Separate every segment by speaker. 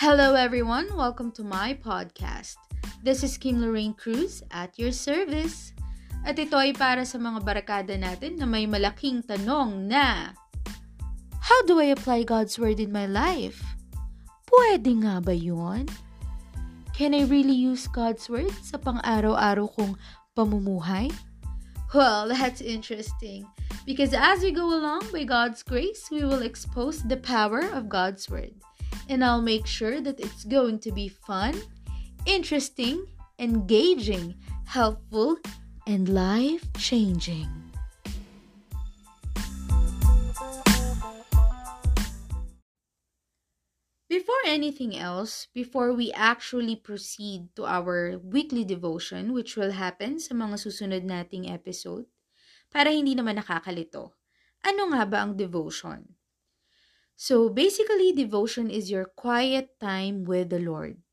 Speaker 1: Hello, everyone. Welcome to my podcast. This is Kim Lorraine Cruz at your service. At ito ay para sa mga barakada natin na may malaking tanong na How do I apply God's Word in my life? Pwede nga ba yun? Can I really use God's Word sa pang-araw-araw kong pamumuhay? Well, that's interesting. Because as we go along by God's grace, we will expose the power of God's Word. And I'll make sure that it's going to be fun, interesting, engaging, helpful, and life changing. Before anything else, before we actually proceed to our weekly devotion, which will happen sa mga susunod nating episode, para hindi naman nakakalito, ano nga ba ang devotion? So, basically, devotion is your quiet time with the Lord.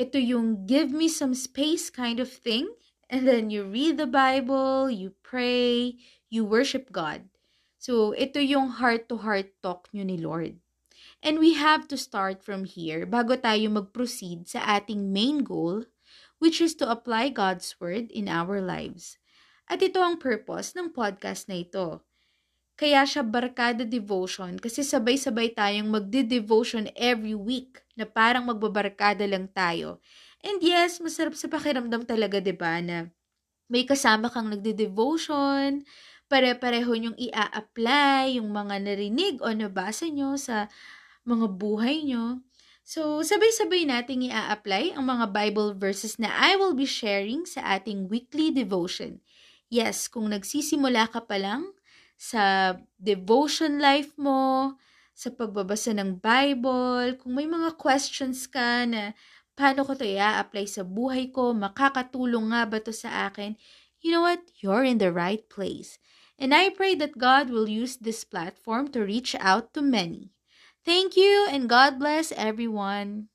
Speaker 1: Ito yung give me some space kind of thing, and then you read the Bible, you pray, you worship God. So, ito yung heart-to-heart talk nyo ni Lord. And we have to start from here bago tayo mag-proceed sa ating main goal, which is to apply God's Word in our lives. At ito ang purpose ng podcast na ito. Kaya siya barkada devotion kasi sabay-sabay tayong magde-devotion every week na parang magbabarkada lang tayo. And yes, masarap sa pakiramdam talaga, 'di ba, na may kasama kang nagde-devotion, pare-pareho nyong i-apply yung mga narinig o nabasa nyo sa mga buhay nyo. So, sabay-sabay nating i-apply ang mga Bible verses na I will be sharing sa ating weekly devotion. Yes, kung nagsisimula ka pa lang sa devotion life mo, sa pagbabasa ng Bible, kung may mga questions ka na paano ko to i-apply sa buhay ko, makakatulong nga ba to sa akin, you know what? You're in the right place. And I pray that God will use this platform to reach out to many. Thank you and God bless everyone.